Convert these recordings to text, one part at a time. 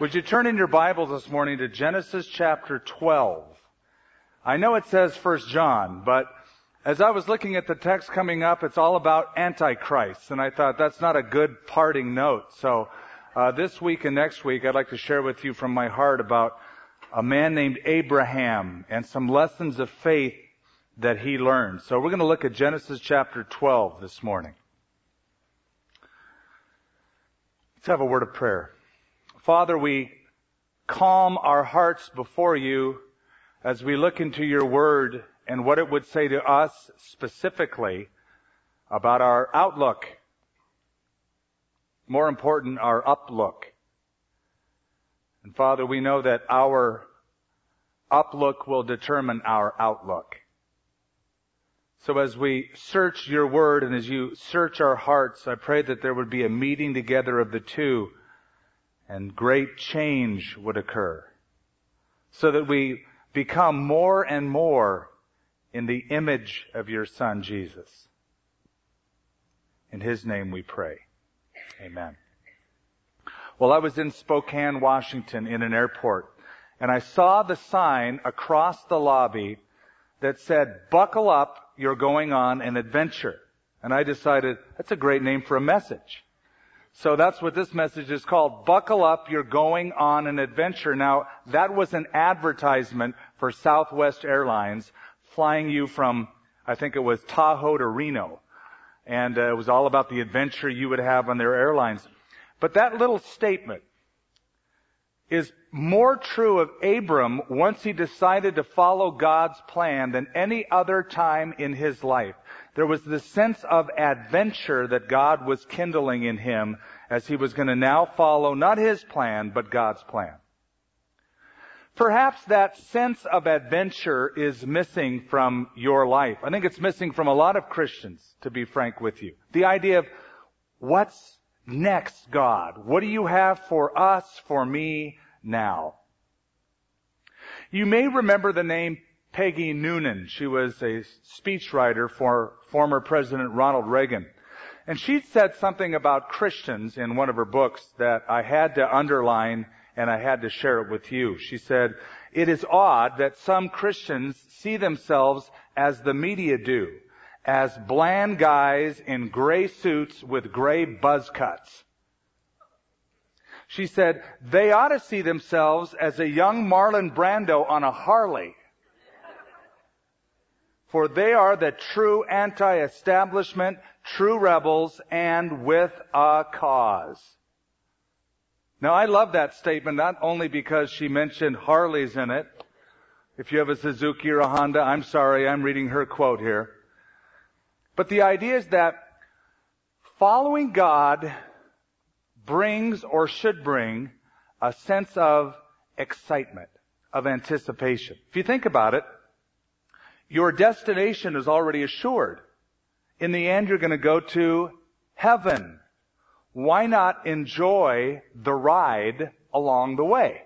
Would you turn in your Bibles this morning to Genesis chapter 12? I know it says First John, but as I was looking at the text coming up, it's all about Antichrist, and I thought that's not a good parting note. So uh, this week and next week, I'd like to share with you from my heart about a man named Abraham and some lessons of faith that he learned. So we're going to look at Genesis chapter 12 this morning. Let's have a word of prayer. Father, we calm our hearts before you as we look into your word and what it would say to us specifically about our outlook. More important, our uplook. And Father, we know that our uplook will determine our outlook. So as we search your word and as you search our hearts, I pray that there would be a meeting together of the two and great change would occur so that we become more and more in the image of your son Jesus. In his name we pray. Amen. Well, I was in Spokane, Washington in an airport and I saw the sign across the lobby that said, buckle up, you're going on an adventure. And I decided that's a great name for a message. So that's what this message is called. Buckle up, you're going on an adventure. Now, that was an advertisement for Southwest Airlines flying you from, I think it was Tahoe to Reno. And uh, it was all about the adventure you would have on their airlines. But that little statement is more true of Abram once he decided to follow God's plan than any other time in his life. There was this sense of adventure that God was kindling in him as he was going to now follow not his plan, but God's plan. Perhaps that sense of adventure is missing from your life. I think it's missing from a lot of Christians, to be frank with you. The idea of what's next, God? What do you have for us, for me now? You may remember the name Peggy Noonan. She was a speechwriter for former President Ronald Reagan. And she said something about Christians in one of her books that I had to underline and I had to share it with you. She said, it is odd that some Christians see themselves as the media do, as bland guys in gray suits with gray buzz cuts. She said, they ought to see themselves as a young Marlon Brando on a Harley for they are the true anti-establishment, true rebels, and with a cause. Now I love that statement not only because she mentioned Harleys in it. If you have a Suzuki or a Honda, I'm sorry, I'm reading her quote here. But the idea is that following God brings or should bring a sense of excitement, of anticipation. If you think about it, your destination is already assured. In the end, you're going to go to heaven. Why not enjoy the ride along the way?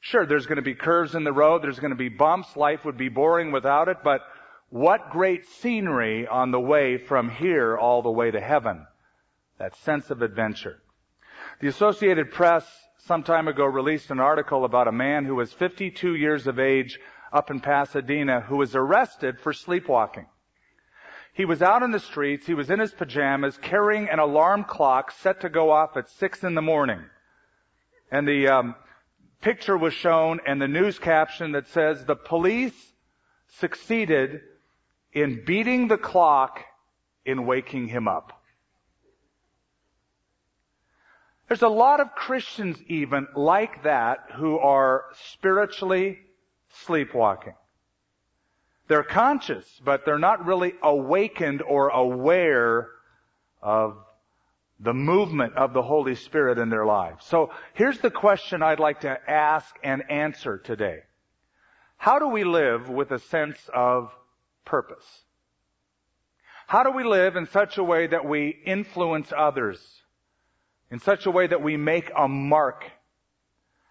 Sure, there's going to be curves in the road, there's going to be bumps, life would be boring without it, but what great scenery on the way from here all the way to heaven. That sense of adventure. The Associated Press some time ago released an article about a man who was 52 years of age up in Pasadena who was arrested for sleepwalking. He was out in the streets, he was in his pajamas, carrying an alarm clock set to go off at six in the morning. And the um, picture was shown and the news caption that says, the police succeeded in beating the clock in waking him up. There's a lot of Christians even like that who are spiritually sleepwalking. They're conscious, but they're not really awakened or aware of the movement of the Holy Spirit in their lives. So here's the question I'd like to ask and answer today. How do we live with a sense of purpose? How do we live in such a way that we influence others? In such a way that we make a mark?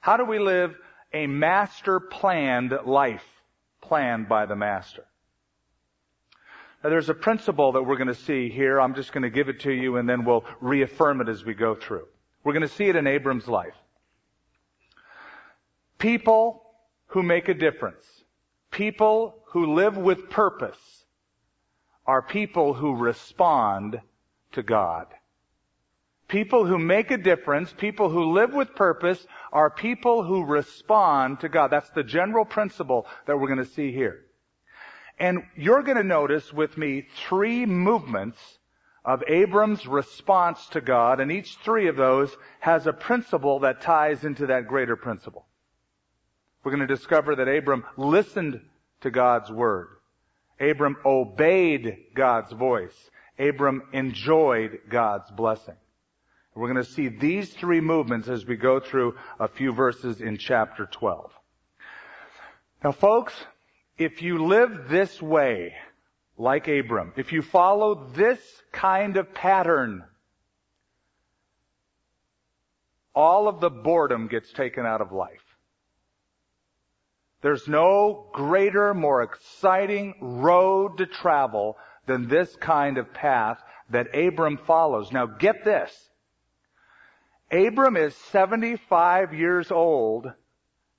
How do we live a master planned life planned by the master. Now there's a principle that we're going to see here. I'm just going to give it to you and then we'll reaffirm it as we go through. We're going to see it in Abram's life. People who make a difference, people who live with purpose, are people who respond to God. People who make a difference, people who live with purpose, are people who respond to God. That's the general principle that we're going to see here. And you're going to notice with me three movements of Abram's response to God, and each three of those has a principle that ties into that greater principle. We're going to discover that Abram listened to God's word. Abram obeyed God's voice. Abram enjoyed God's blessing. We're going to see these three movements as we go through a few verses in chapter 12. Now folks, if you live this way, like Abram, if you follow this kind of pattern, all of the boredom gets taken out of life. There's no greater, more exciting road to travel than this kind of path that Abram follows. Now get this. Abram is 75 years old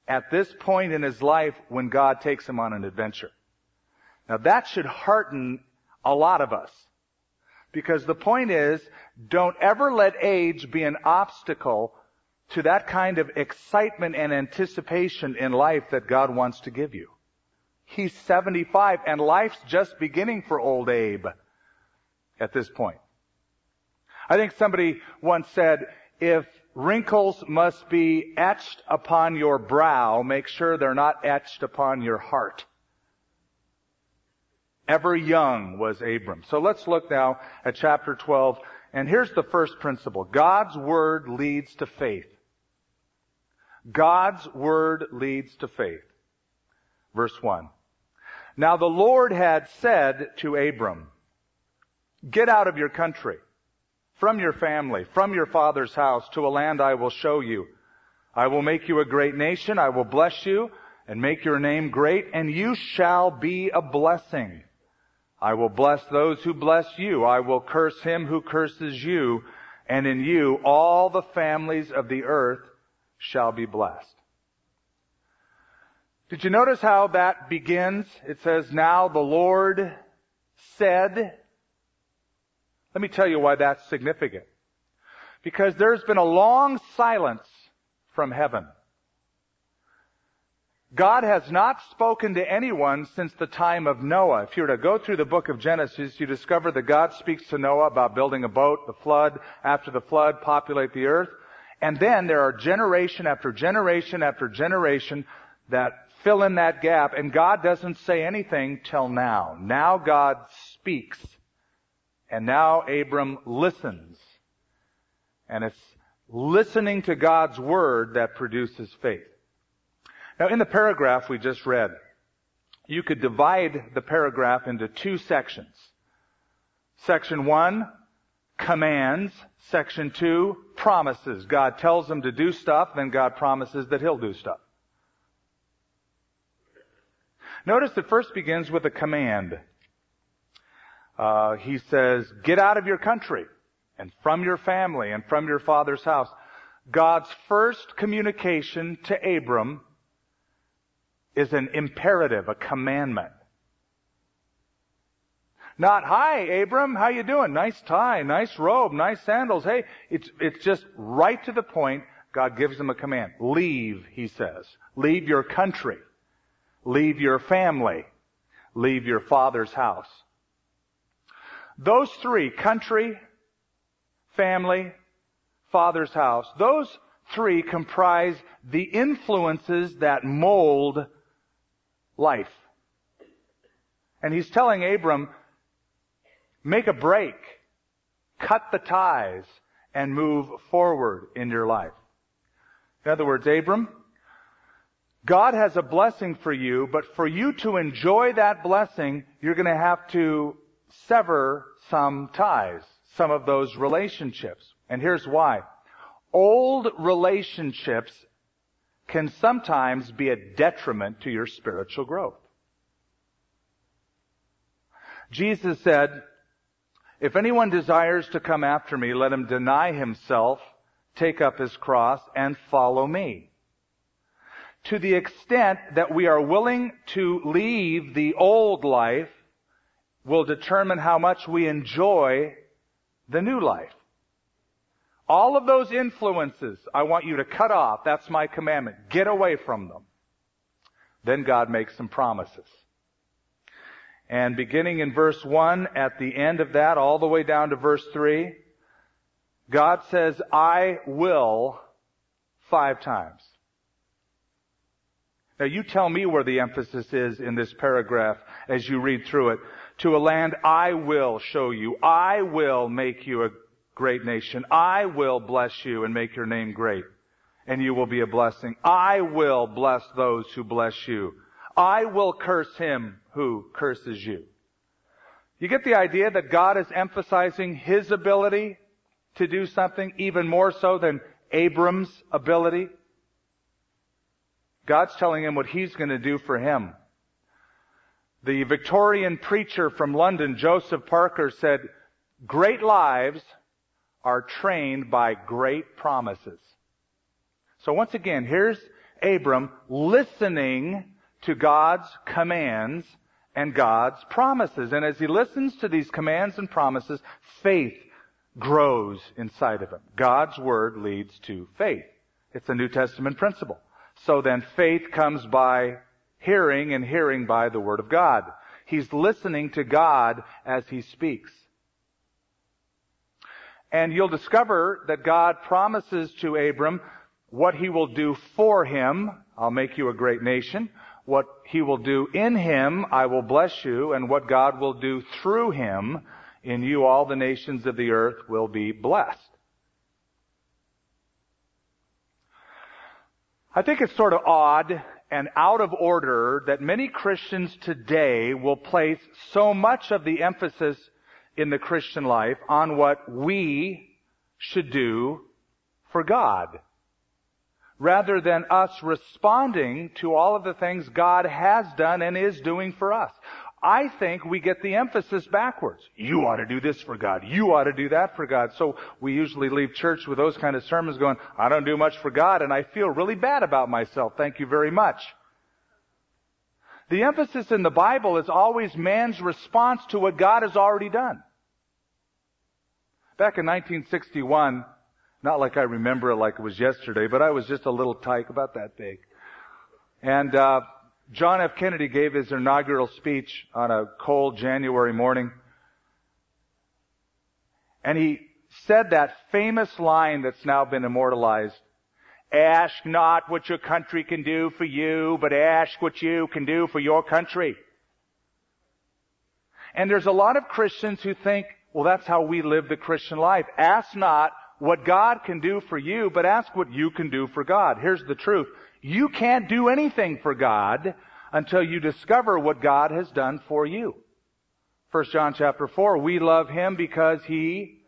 at this point in his life when God takes him on an adventure. Now that should hearten a lot of us. Because the point is, don't ever let age be an obstacle to that kind of excitement and anticipation in life that God wants to give you. He's 75 and life's just beginning for old Abe at this point. I think somebody once said, if wrinkles must be etched upon your brow, make sure they're not etched upon your heart. Ever young was Abram. So let's look now at chapter 12. And here's the first principle. God's word leads to faith. God's word leads to faith. Verse 1. Now the Lord had said to Abram, get out of your country, from your family, from your father's house to a land I will show you. I will make you a great nation. I will bless you and make your name great and you shall be a blessing. I will bless those who bless you. I will curse him who curses you and in you all the families of the earth shall be blessed. Did you notice how that begins? It says, now the Lord said, let me tell you why that's significant. Because there's been a long silence from heaven. God has not spoken to anyone since the time of Noah. If you were to go through the book of Genesis, you discover that God speaks to Noah about building a boat, the flood, after the flood, populate the earth. And then there are generation after generation after generation that fill in that gap, and God doesn't say anything till now. Now God speaks. And now Abram listens. And it's listening to God's word that produces faith. Now in the paragraph we just read, you could divide the paragraph into two sections. Section one, commands. Section two, promises. God tells them to do stuff, then God promises that He'll do stuff. Notice it first begins with a command. Uh, he says, get out of your country and from your family and from your father's house. God's first communication to Abram is an imperative, a commandment. Not, hi, Abram, how you doing? Nice tie, nice robe, nice sandals. Hey, it's, it's just right to the point. God gives him a command. Leave, he says. Leave your country. Leave your family. Leave your father's house. Those three, country, family, father's house, those three comprise the influences that mold life. And he's telling Abram, make a break, cut the ties, and move forward in your life. In other words, Abram, God has a blessing for you, but for you to enjoy that blessing, you're going to have to sever some ties, some of those relationships. And here's why. Old relationships can sometimes be a detriment to your spiritual growth. Jesus said, if anyone desires to come after me, let him deny himself, take up his cross, and follow me. to the extent that we are willing to leave the old life will determine how much we enjoy the new life. All of those influences I want you to cut off. That's my commandment. Get away from them. Then God makes some promises. And beginning in verse 1, at the end of that, all the way down to verse 3, God says, I will five times. Now you tell me where the emphasis is in this paragraph as you read through it. To a land I will show you. I will make you a great nation. I will bless you and make your name great. And you will be a blessing. I will bless those who bless you. I will curse him who curses you. You get the idea that God is emphasizing His ability to do something even more so than Abram's ability? God's telling him what He's going to do for him. The Victorian preacher from London, Joseph Parker, said, great lives are trained by great promises. So once again, here's Abram listening to God's commands and God's promises. And as he listens to these commands and promises, faith grows inside of him. God's word leads to faith. It's a New Testament principle. So then faith comes by hearing and hearing by the word of God. He's listening to God as he speaks. And you'll discover that God promises to Abram what he will do for him. I'll make you a great nation. What he will do in him, I will bless you. And what God will do through him, in you all the nations of the earth will be blessed. I think it's sort of odd and out of order that many Christians today will place so much of the emphasis in the Christian life on what we should do for God rather than us responding to all of the things God has done and is doing for us. I think we get the emphasis backwards. You ought to do this for God. You ought to do that for God. So we usually leave church with those kind of sermons going, I don't do much for God and I feel really bad about myself. Thank you very much. The emphasis in the Bible is always man's response to what God has already done. Back in 1961, not like I remember it like it was yesterday, but I was just a little tyke about that big. And uh, John F. Kennedy gave his inaugural speech on a cold January morning. And he said that famous line that's now been immortalized. Ask not what your country can do for you, but ask what you can do for your country. And there's a lot of Christians who think, well, that's how we live the Christian life. Ask not what God can do for you, but ask what you can do for God. Here's the truth. You can't do anything for God until you discover what God has done for you. 1 John chapter 4, we love Him because He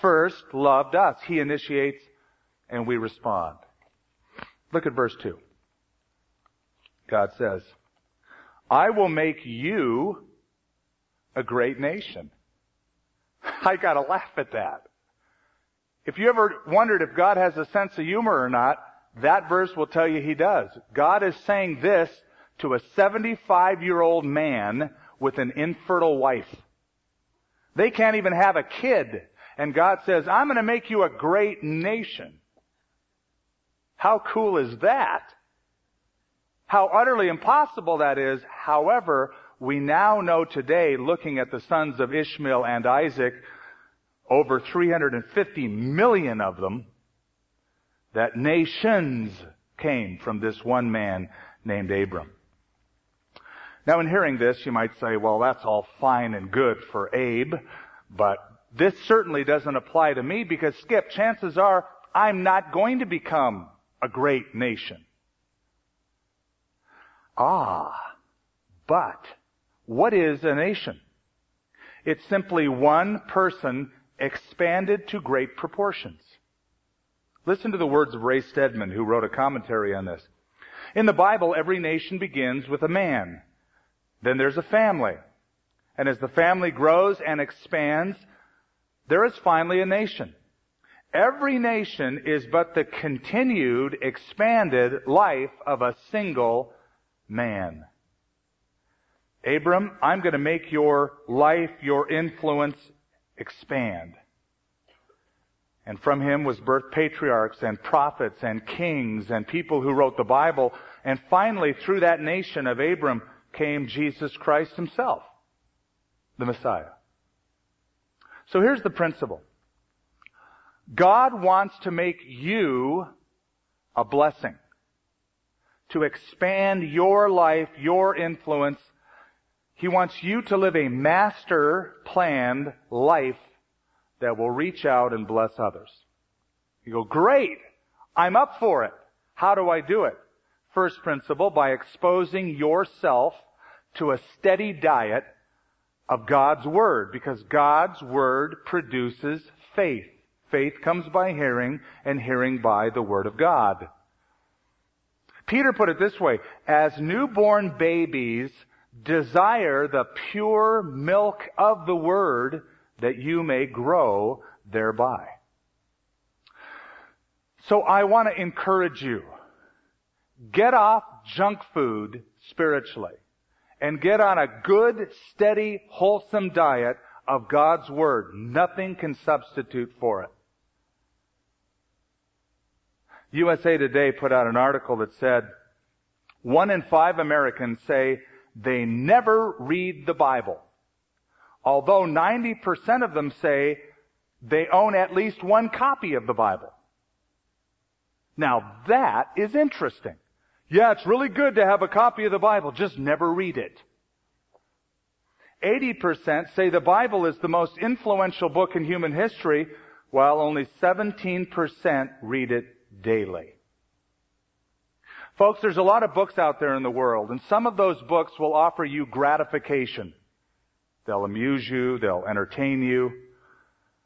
first loved us. He initiates and we respond. Look at verse 2. God says, I will make you a great nation. I gotta laugh at that. If you ever wondered if God has a sense of humor or not, that verse will tell you he does. God is saying this to a 75 year old man with an infertile wife. They can't even have a kid. And God says, I'm going to make you a great nation. How cool is that? How utterly impossible that is. However, we now know today, looking at the sons of Ishmael and Isaac, over 350 million of them, that nations came from this one man named Abram. Now in hearing this, you might say, well, that's all fine and good for Abe, but this certainly doesn't apply to me because Skip, chances are I'm not going to become a great nation. Ah, but what is a nation? It's simply one person expanded to great proportions. Listen to the words of Ray Stedman, who wrote a commentary on this. In the Bible, every nation begins with a man. Then there's a family. And as the family grows and expands, there is finally a nation. Every nation is but the continued, expanded life of a single man. Abram, I'm going to make your life, your influence expand. And from him was birthed patriarchs and prophets and kings and people who wrote the Bible. And finally, through that nation of Abram came Jesus Christ himself, the Messiah. So here's the principle. God wants to make you a blessing. To expand your life, your influence. He wants you to live a master planned life that will reach out and bless others. You go, great! I'm up for it. How do I do it? First principle, by exposing yourself to a steady diet of God's Word, because God's Word produces faith. Faith comes by hearing, and hearing by the Word of God. Peter put it this way, as newborn babies desire the pure milk of the Word, that you may grow thereby. So I want to encourage you. Get off junk food spiritually and get on a good, steady, wholesome diet of God's Word. Nothing can substitute for it. USA Today put out an article that said, one in five Americans say they never read the Bible although 90% of them say they own at least one copy of the Bible. Now that is interesting. Yeah, it's really good to have a copy of the Bible, just never read it. 80% say the Bible is the most influential book in human history, while only 17% read it daily. Folks, there's a lot of books out there in the world, and some of those books will offer you gratification. They'll amuse you. They'll entertain you.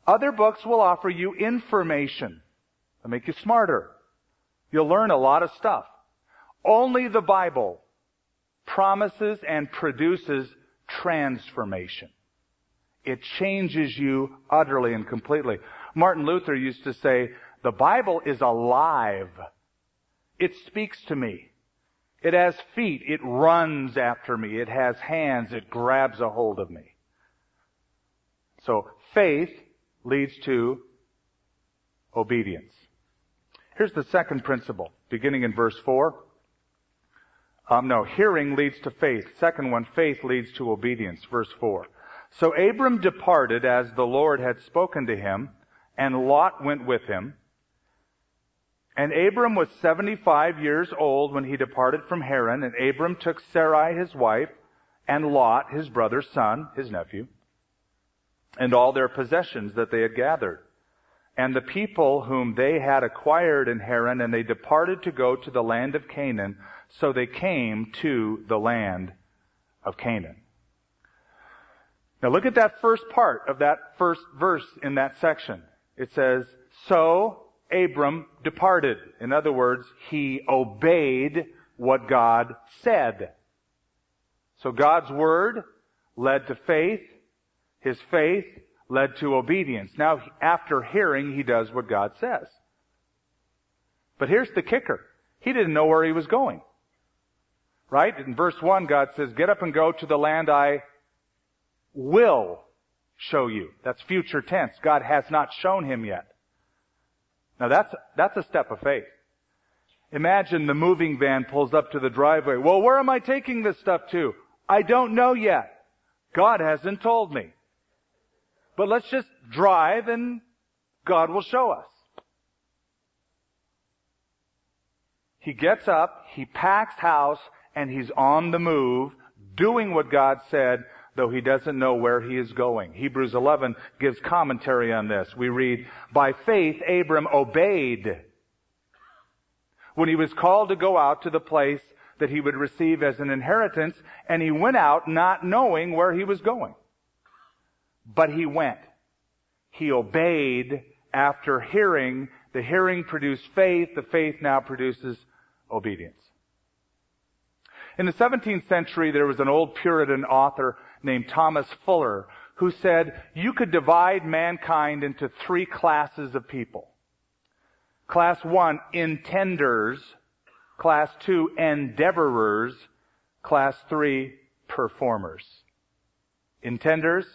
Other books will offer you information. They'll make you smarter. You'll learn a lot of stuff. Only the Bible promises and produces transformation. It changes you utterly and completely. Martin Luther used to say, the Bible is alive. It speaks to me. It has feet. It runs after me. It has hands. It grabs a hold of me. So faith leads to obedience. Here's the second principle, beginning in verse 4. Um, no, hearing leads to faith. Second one, faith leads to obedience. Verse 4. So Abram departed as the Lord had spoken to him, and Lot went with him. And Abram was 75 years old when he departed from Haran, and Abram took Sarai his wife, and Lot his brother's son, his nephew, and all their possessions that they had gathered, and the people whom they had acquired in Haran, and they departed to go to the land of Canaan, so they came to the land of Canaan. Now look at that first part of that first verse in that section. It says, So Abram departed. In other words, he obeyed what God said. So God's word led to faith. His faith led to obedience. Now, after hearing, he does what God says. But here's the kicker. He didn't know where he was going. Right? In verse 1, God says, Get up and go to the land I will show you. That's future tense. God has not shown him yet. Now that's, that's a step of faith. Imagine the moving van pulls up to the driveway. Well, where am I taking this stuff to? I don't know yet. God hasn't told me. But let's just drive and God will show us. He gets up, he packs house, and he's on the move, doing what God said, though he doesn't know where he is going. Hebrews 11 gives commentary on this. We read, By faith Abram obeyed when he was called to go out to the place that he would receive as an inheritance, and he went out not knowing where he was going. But he went. He obeyed after hearing. The hearing produced faith. The faith now produces obedience. In the 17th century, there was an old Puritan author named Thomas Fuller who said you could divide mankind into three classes of people. Class one, intenders. Class two, endeavorers. Class three, performers. Intenders,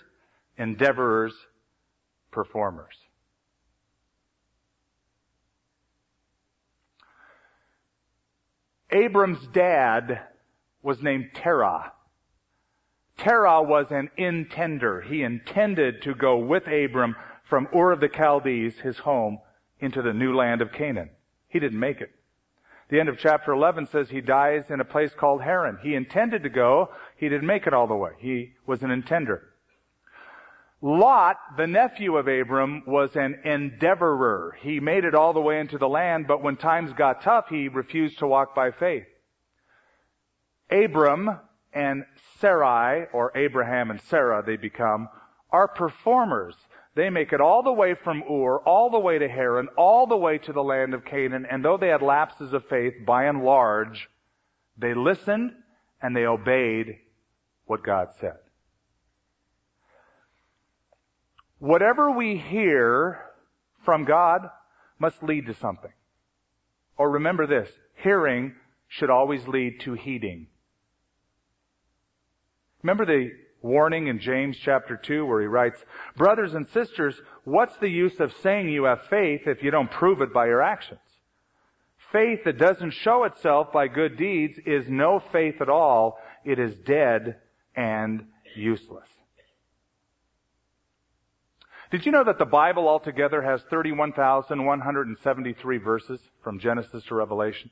endeavorers, performers. Abram's dad was named Terah. Terah was an intender. He intended to go with Abram from Ur of the Chaldees, his home, into the new land of Canaan. He didn't make it. The end of chapter 11 says he dies in a place called Haran. He intended to go. He didn't make it all the way. He was an intender. Lot, the nephew of Abram, was an endeavorer. He made it all the way into the land, but when times got tough, he refused to walk by faith. Abram and Sarai, or Abraham and Sarah they become, are performers. They make it all the way from Ur, all the way to Haran, all the way to the land of Canaan, and though they had lapses of faith, by and large, they listened and they obeyed what God said. Whatever we hear from God must lead to something. Or remember this, hearing should always lead to heeding. Remember the warning in James chapter 2 where he writes, Brothers and sisters, what's the use of saying you have faith if you don't prove it by your actions? Faith that doesn't show itself by good deeds is no faith at all. It is dead and useless. Did you know that the Bible altogether has 31,173 verses from Genesis to Revelation?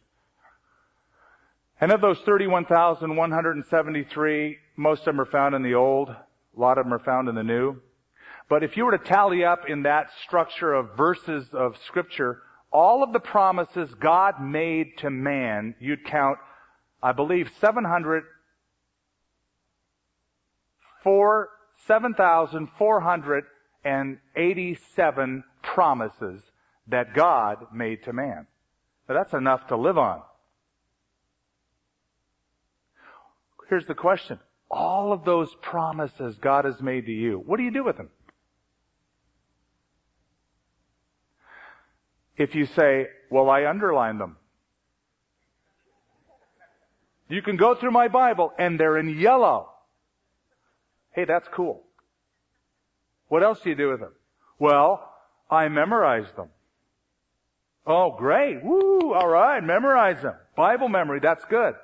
And of those 31,173, most of them are found in the Old, a lot of them are found in the New. But if you were to tally up in that structure of verses of Scripture, all of the promises God made to man, you'd count, I believe, 700, 7,400 and 87 promises that God made to man. Now that's enough to live on. Here's the question. All of those promises God has made to you, what do you do with them? If you say, well, I underline them. You can go through my Bible and they're in yellow. Hey, that's cool. What else do you do with them? Well, I memorize them. Oh, great. Woo, alright, memorize them. Bible memory, that's good.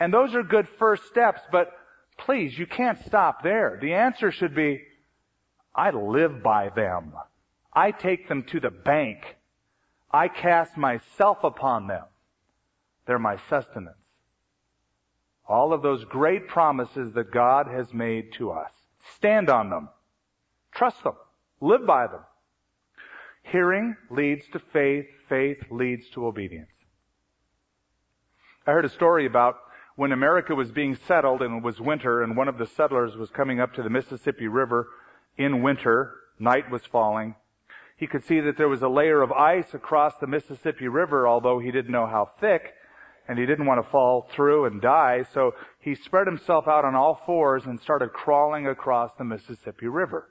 And those are good first steps, but please, you can't stop there. The answer should be, I live by them. I take them to the bank. I cast myself upon them. They're my sustenance. All of those great promises that God has made to us. Stand on them. Trust them. Live by them. Hearing leads to faith. Faith leads to obedience. I heard a story about when America was being settled and it was winter and one of the settlers was coming up to the Mississippi River in winter. Night was falling. He could see that there was a layer of ice across the Mississippi River, although he didn't know how thick and he didn't want to fall through and die. So he spread himself out on all fours and started crawling across the Mississippi River.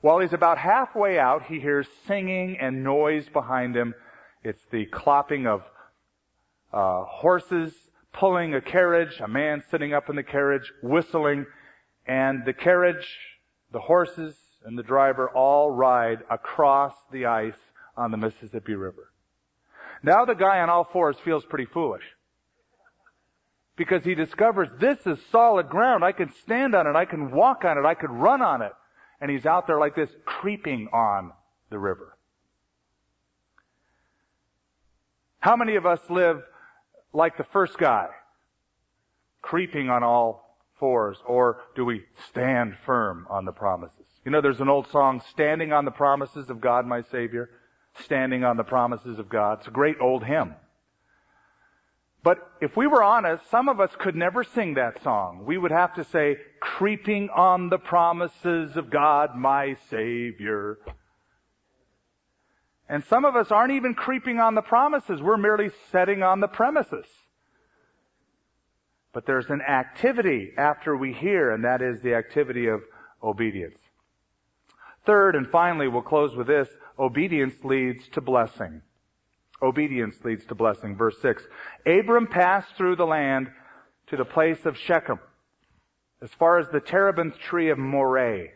While he's about halfway out, he hears singing and noise behind him. It's the clopping of uh, horses pulling a carriage, a man sitting up in the carriage, whistling, and the carriage, the horses, and the driver all ride across the ice on the Mississippi River. Now the guy on all fours feels pretty foolish. Because he discovers this is solid ground. I can stand on it. I can walk on it. I could run on it and he's out there like this creeping on the river. How many of us live like the first guy, creeping on all fours, or do we stand firm on the promises? You know, there's an old song, Standing on the Promises of God, my Savior. Standing on the Promises of God. It's a great old hymn. But if we were honest, some of us could never sing that song. We would have to say, creeping on the promises of God, my Savior. And some of us aren't even creeping on the promises. We're merely setting on the premises. But there's an activity after we hear, and that is the activity of obedience. Third, and finally, we'll close with this, obedience leads to blessing. Obedience leads to blessing. Verse 6. Abram passed through the land to the place of Shechem, as far as the terebinth tree of Moreh.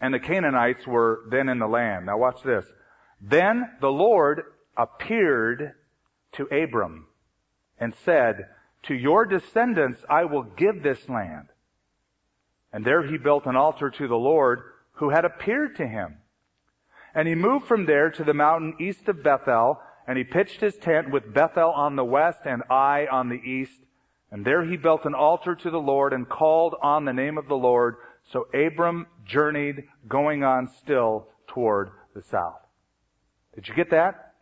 And the Canaanites were then in the land. Now watch this. Then the Lord appeared to Abram and said, To your descendants I will give this land. And there he built an altar to the Lord who had appeared to him. And he moved from there to the mountain east of Bethel, and he pitched his tent with Bethel on the west and Ai on the east. And there he built an altar to the Lord and called on the name of the Lord. So Abram journeyed, going on still toward the south. Did you get that?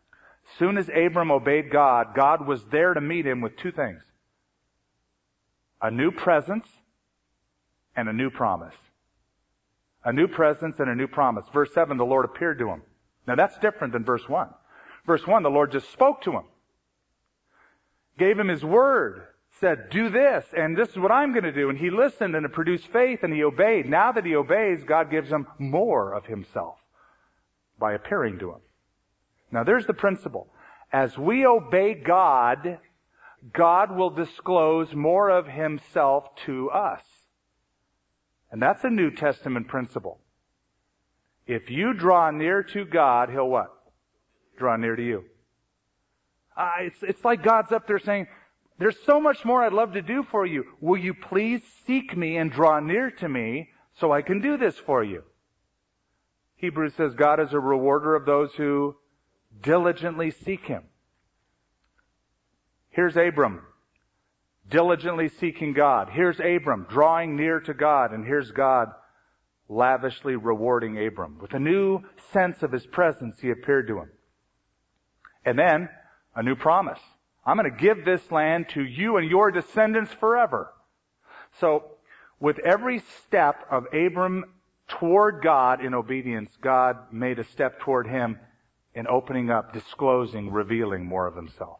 Soon as Abram obeyed God, God was there to meet him with two things. A new presence and a new promise. A new presence and a new promise. Verse 7, the Lord appeared to him. Now that's different than verse 1. Verse 1, the Lord just spoke to him. Gave him his word. Said, do this, and this is what I'm going to do. And he listened and it produced faith and he obeyed. Now that he obeys, God gives him more of himself by appearing to him. Now there's the principle. As we obey God, God will disclose more of himself to us. And that's a New Testament principle. If you draw near to God, He'll what? Draw near to you. Uh, it's, it's like God's up there saying, there's so much more I'd love to do for you. Will you please seek me and draw near to me so I can do this for you? Hebrews says God is a rewarder of those who diligently seek Him. Here's Abram diligently seeking God. Here's Abram drawing near to God, and here's God lavishly rewarding Abram. With a new sense of his presence, he appeared to him. And then, a new promise. I'm going to give this land to you and your descendants forever. So, with every step of Abram toward God in obedience, God made a step toward him in opening up, disclosing, revealing more of himself.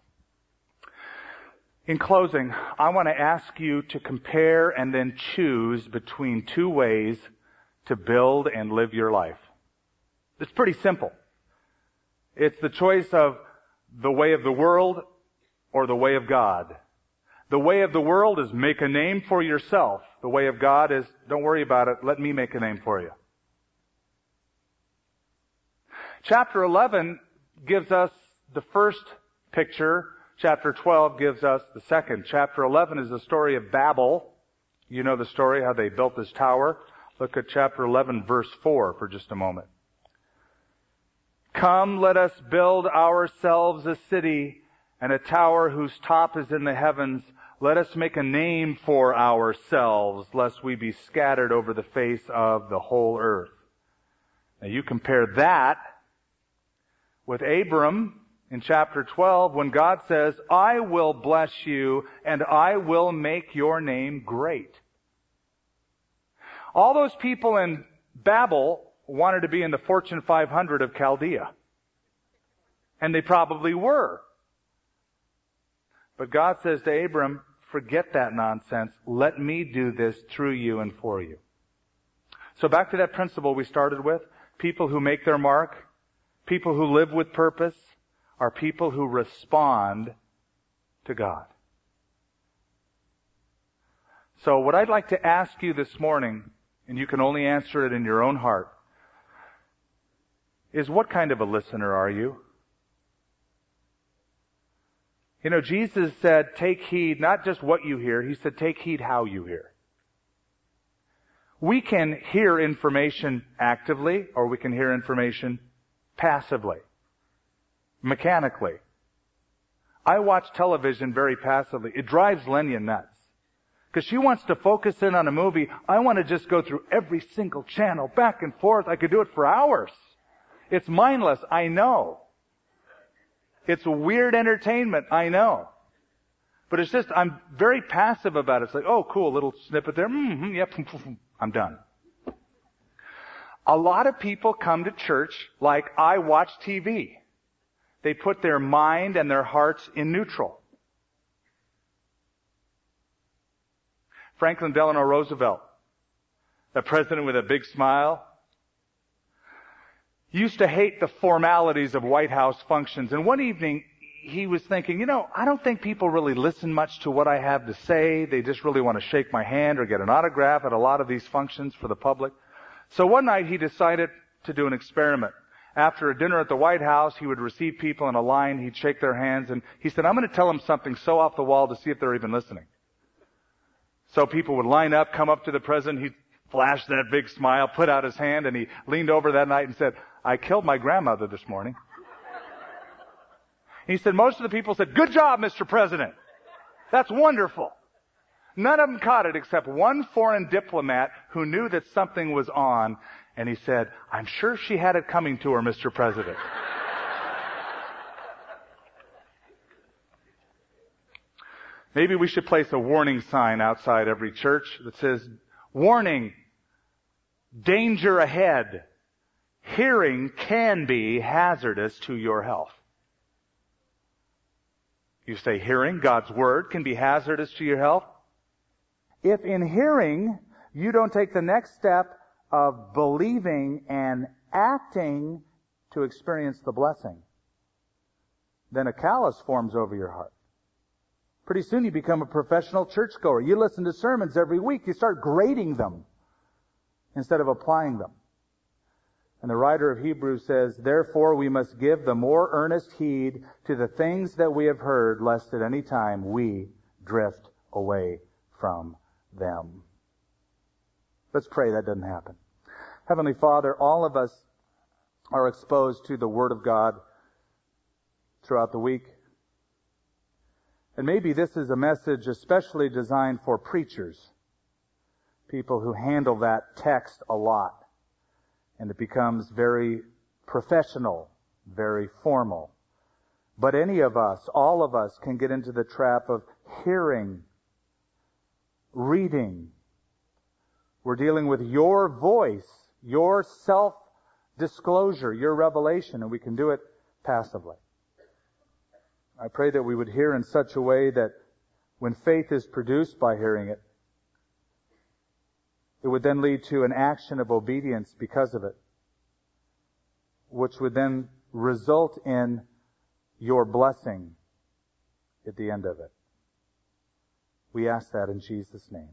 In closing, I want to ask you to compare and then choose between two ways to build and live your life. It's pretty simple. It's the choice of the way of the world or the way of God. The way of the world is make a name for yourself. The way of God is don't worry about it, let me make a name for you. Chapter 11 gives us the first picture Chapter 12 gives us the second. Chapter 11 is the story of Babel. You know the story, how they built this tower. Look at chapter 11 verse 4 for just a moment. Come, let us build ourselves a city and a tower whose top is in the heavens. Let us make a name for ourselves, lest we be scattered over the face of the whole earth. Now you compare that with Abram, in chapter 12 when God says, I will bless you and I will make your name great. All those people in Babel wanted to be in the Fortune 500 of Chaldea. And they probably were. But God says to Abram, forget that nonsense. Let me do this through you and for you. So back to that principle we started with. People who make their mark. People who live with purpose are people who respond to God. So what I'd like to ask you this morning, and you can only answer it in your own heart, is what kind of a listener are you? You know, Jesus said, take heed, not just what you hear, he said, take heed how you hear. We can hear information actively, or we can hear information passively mechanically. I watch television very passively. It drives Lenya nuts. Because she wants to focus in on a movie. I want to just go through every single channel, back and forth. I could do it for hours. It's mindless, I know. It's weird entertainment, I know. But it's just, I'm very passive about it. It's like, oh, cool, little snippet there. Mm-hmm, yep, I'm done. A lot of people come to church like I watch TV. They put their mind and their hearts in neutral. Franklin Delano Roosevelt, the president with a big smile. Used to hate the formalities of White House functions. And one evening, he was thinking, you know, I don't think people really listen much to what I have to say. They just really want to shake my hand or get an autograph at a lot of these functions for the public. So one night he decided to do an experiment. After a dinner at the White House, he would receive people in a line, he'd shake their hands, and he said, I'm going to tell them something so off the wall to see if they're even listening. So people would line up, come up to the president, he'd flash that big smile, put out his hand, and he leaned over that night and said, I killed my grandmother this morning. He said, most of the people said, good job, Mr. President. That's wonderful. None of them caught it except one foreign diplomat who knew that something was on, and he said, I'm sure she had it coming to her, Mr. President. Maybe we should place a warning sign outside every church that says, warning, danger ahead. Hearing can be hazardous to your health. You say hearing, God's Word, can be hazardous to your health. If in hearing you don't take the next step of believing and acting to experience the blessing, then a callus forms over your heart. Pretty soon you become a professional churchgoer. You listen to sermons every week. You start grading them instead of applying them. And the writer of Hebrews says, Therefore we must give the more earnest heed to the things that we have heard, lest at any time we drift away from them. Let's pray that doesn't happen. Heavenly Father, all of us are exposed to the Word of God throughout the week. And maybe this is a message especially designed for preachers, people who handle that text a lot and it becomes very professional, very formal. But any of us, all of us can get into the trap of hearing, reading. We're dealing with your voice, your self disclosure, your revelation, and we can do it passively. I pray that we would hear in such a way that when faith is produced by hearing it, it would then lead to an action of obedience because of it, which would then result in your blessing at the end of it. We ask that in Jesus' name.